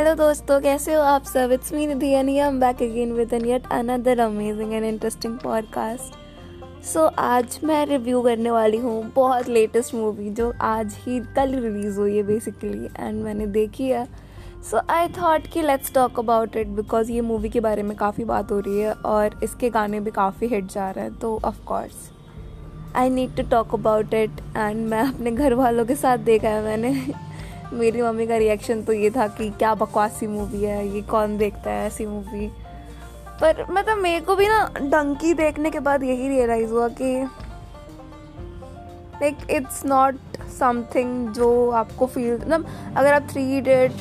Hello दोस्तों, कैसे हो आप सब? It's me Nidhi I am back again with an yet another amazing and interesting podcast so आज मैं रिव्यू करने वाली हूँ बहुत लेटेस्ट मूवी जो आज ही कल रिलीज़ हुई है बेसिकली एंड मैंने देखी है। सो आई थॉट कि let's talk about it because ये मूवी के बारे में काफ़ी बात हो रही है और इसके गाने भी काफ़ी हिट जा रहे हैं तो of course I need to talk about it and मैं अपने घर वालों के साथ देखा है मैंने। मेरी मम्मी का रिएक्शन तो ये था कि क्या बकवासी मूवी है, ये कौन देखता है ऐसी मूवी पर मतलब मेरे को भी ना डंकी देखने के बाद यही रियलाइज़ हुआ कि लाइक इट्स नॉट समथिंग जो आपको फील मतलब अगर आप थ्री इडियट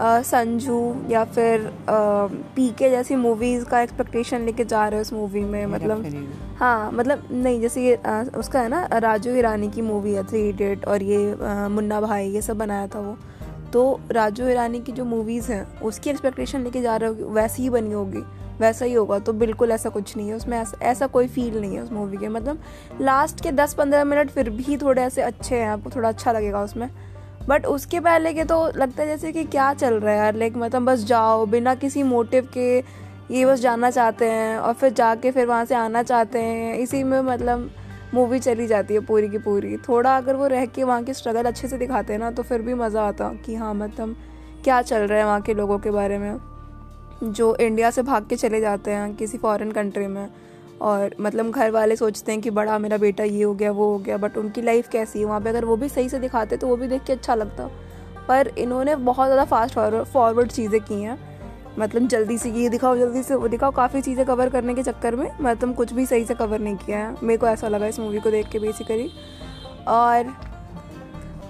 संजू या फिर पी के जैसी मूवीज़ का एक्सपेक्टेशन लेके जा रहे हो उस मूवी में मतलब हाँ मतलब नहीं जैसे ये आ, उसका है ना राजू ईरानी की मूवी है थ्री इडियट और ये आ, मुन्ना भाई ये सब बनाया था वो। तो राजू ईरानी की जो मूवीज़ हैं उसकी एक्सपेक्टेशन लेके जा रहे हो वैसी ही बनी होगी वैसा ही होगा तो बिल्कुल ऐसा कुछ नहीं है उसमें ऐसा ऐसा कोई फील नहीं है उस मूवी के मतलब लास्ट के दस पंद्रह मिनट फिर भी थोड़े ऐसे अच्छे हैं आपको थोड़ा अच्छा लगेगा उसमें। बट उसके पहले के तो लगता है जैसे कि क्या चल रहा है यार? लाइक मतलब बस जाओ, बिना किसी मोटिव के ये बस जाना चाहते हैं और फिर जाके फिर वहाँ से आना चाहते हैं। इसी में मतलब मूवी चली जाती है पूरी की पूरी। थोड़ा अगर वो रह के वहाँ की स्ट्रगल अच्छे से दिखाते हैं ना तो फिर भी मज़ा आता कि हाँ मतलब क्या चल रहा है वहाँ के लोगों के बारे में। जो इंडिया से भाग के चले जाते हैं किसी फॉरेन कंट्री में और मतलब घर वाले सोचते हैं कि बड़ा मेरा बेटा ये हो गया, वो हो गया बट उनकी लाइफ कैसी है? वहाँ पे अगर वो भी सही से दिखाते तो वो भी देख के अच्छा लगता। पर इन्होंने बहुत ज़्यादा फास्ट फॉरवर्ड चीज़ें की हैं। मतलब जल्दी से ये दिखाओ, जल्दी से वो दिखाओ, काफ़ी चीज़ें कवर करने के चक्कर में मतलब कुछ भी सही से कवर नहीं किया है। मेरे को ऐसा लगा इस मूवी को देख के बेसिकली और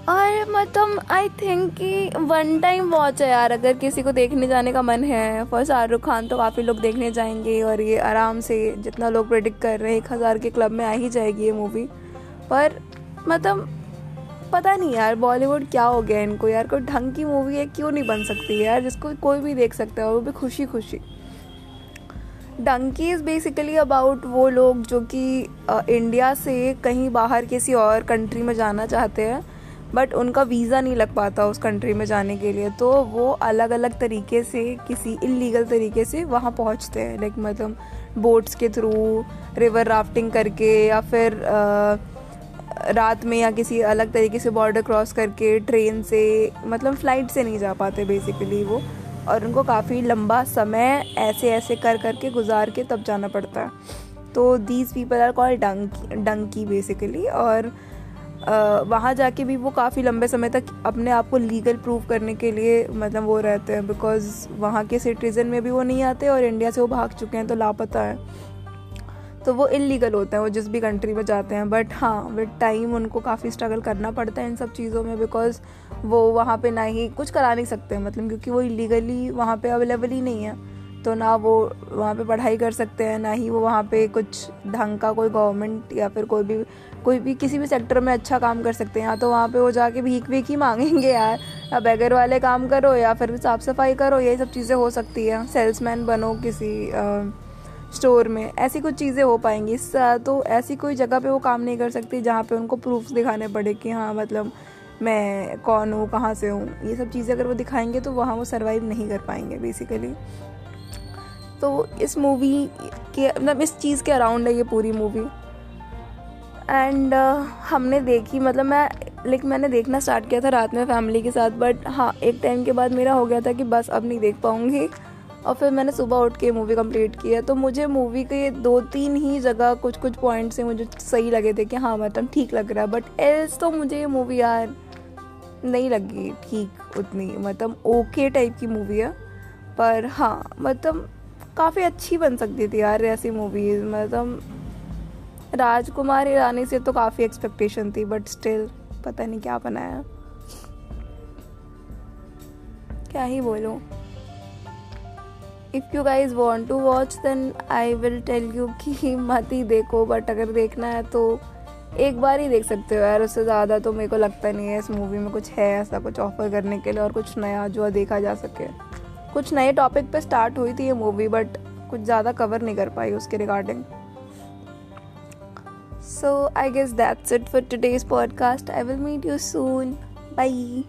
और मतलब आई थिंक कि वन टाइम वॉच है यार, अगर किसी को देखने जाने का मन है। फॉर शाहरुख खान तो काफ़ी लोग देखने जाएँगे और ये आराम से जितना लोग प्रेडिक्ट कर रहे हैं, एक हज़ार के क्लब में आ ही जाएगी ये मूवी पर मतलब पता नहीं यार बॉलीवुड क्या हो गया इनको यार, कोई ढंग की मूवी है, क्यों नहीं बन सकती यार, जिसको कोई भी देख सकता है, वो भी खुशी खुशी डंकी इज़ बेसिकली अबाउट वो लोग जो कि इंडिया से कहीं बाहर किसी और कंट्री में जाना चाहते हैं। बट उनका वीज़ा नहीं लग पाता उस कंट्री में जाने के लिए तो वो अलग अलग तरीके से किसी इलीगल तरीके से वहाँ पहुँचते हैं। लाइक मतलब बोट्स के थ्रू रिवर राफ्टिंग करके या फिर आ, रात में या किसी अलग तरीके से बॉर्डर क्रॉस करके ट्रेन से मतलब फ़्लाइट से नहीं जा पाते बेसिकली वो। और उनको काफ़ी लंबा समय ऐसे ऐसे कर करके गुजार के तब जाना पड़ता। है तो these people are called dunki dunki basically और वहाँ जाके भी वो काफ़ी लंबे समय तक अपने आप को लीगल प्रूव करने के लिए मतलब वो रहते हैं बिकॉज़ वहाँ के सिटीज़न में भी वो नहीं आते और इंडिया से वो भाग चुके हैं तो लापता है। तो वो इलीगल होते हैं, वो जिस भी कंट्री में जाते हैं। बट हाँ विद टाइम उनको काफ़ी स्ट्रगल करना पड़ता है इन सब चीज़ों में बिकॉज़ वो वहाँ पे ना ही कुछ करा नहीं सकते मतलब क्योंकि वो इलीगली वहाँ पे अवेलेबल ही नहीं है। तो ना वो वहाँ पे पढ़ाई कर सकते हैं, ना ही वो वहाँ पे कुछ ढंग का कोई गवर्नमेंट या फिर कोई भी कोई भी किसी भी सेक्टर में अच्छा काम कर सकते हैं। या तो वहाँ पे वो जाके भीख भीख ही मांगेंगे यार। या बैगर वाले काम करो या फिर साफ़ सफ़ाई करो ये सब चीज़ें हो सकती हैं। सेल्समैन बनो किसी स्टोर में, ऐसी कुछ चीज़ें हो पाएँगी। तो ऐसी कोई जगह पे वो काम नहीं कर सकती जहाँ पे उनको प्रूफ दिखाने पड़े कि हाँ मतलब मैं कौन हूँ, कहाँ से हूँ। ये सब चीज़ें अगर वो दिखाएँगे तो वहाँ वो सर्वाइव नहीं कर पाएँगे बेसिकली तो इस मूवी के मतलब इस चीज़ के अराउंड है ये पूरी मूवी एंड uh, हमने देखी मतलब मैं लाइक मैंने देखना स्टार्ट किया था रात में फैमिली के साथ बट हाँ एक टाइम के बाद मेरा हो गया था कि बस अब नहीं देख पाऊँगी। और फिर मैंने सुबह उठ के मूवी कंप्लीट की है। तो मुझे मूवी के दो तीन ही जगह कुछ कुछ पॉइंट से मुझे सही लगे थे कि हाँ मतलब ठीक लग रहा है। बट एल्स तो मुझे ये मूवी यार नहीं लगी ठीक उतनी। मतलब ओके टाइप की मूवी है। पर हाँ मतलब काफ़ी अच्छी बन सकती थी यार ऐसी मूवीज़ मतलब राजकुमार ईरानी से तो काफ़ी एक्सपेक्टेशन थी बट स्टिल पता नहीं क्या बनाया क्या ही बोलूँ। If you guys want to watch then I will tell you कि मत ही देखो बट अगर देखना है तो एक बार ही देख सकते हो यार, उससे ज़्यादा तो मेरे को लगता नहीं है इस मूवी में कुछ है ऐसा कुछ ऑफ़र करने के लिए और कुछ नया जो देखा जा सके। कुछ नए टॉपिक पे स्टार्ट हुई थी ये मूवी बट कुछ ज़्यादा कवर नहीं कर पाई उसके regarding so I guess that's it for today's podcast I will meet you soon bye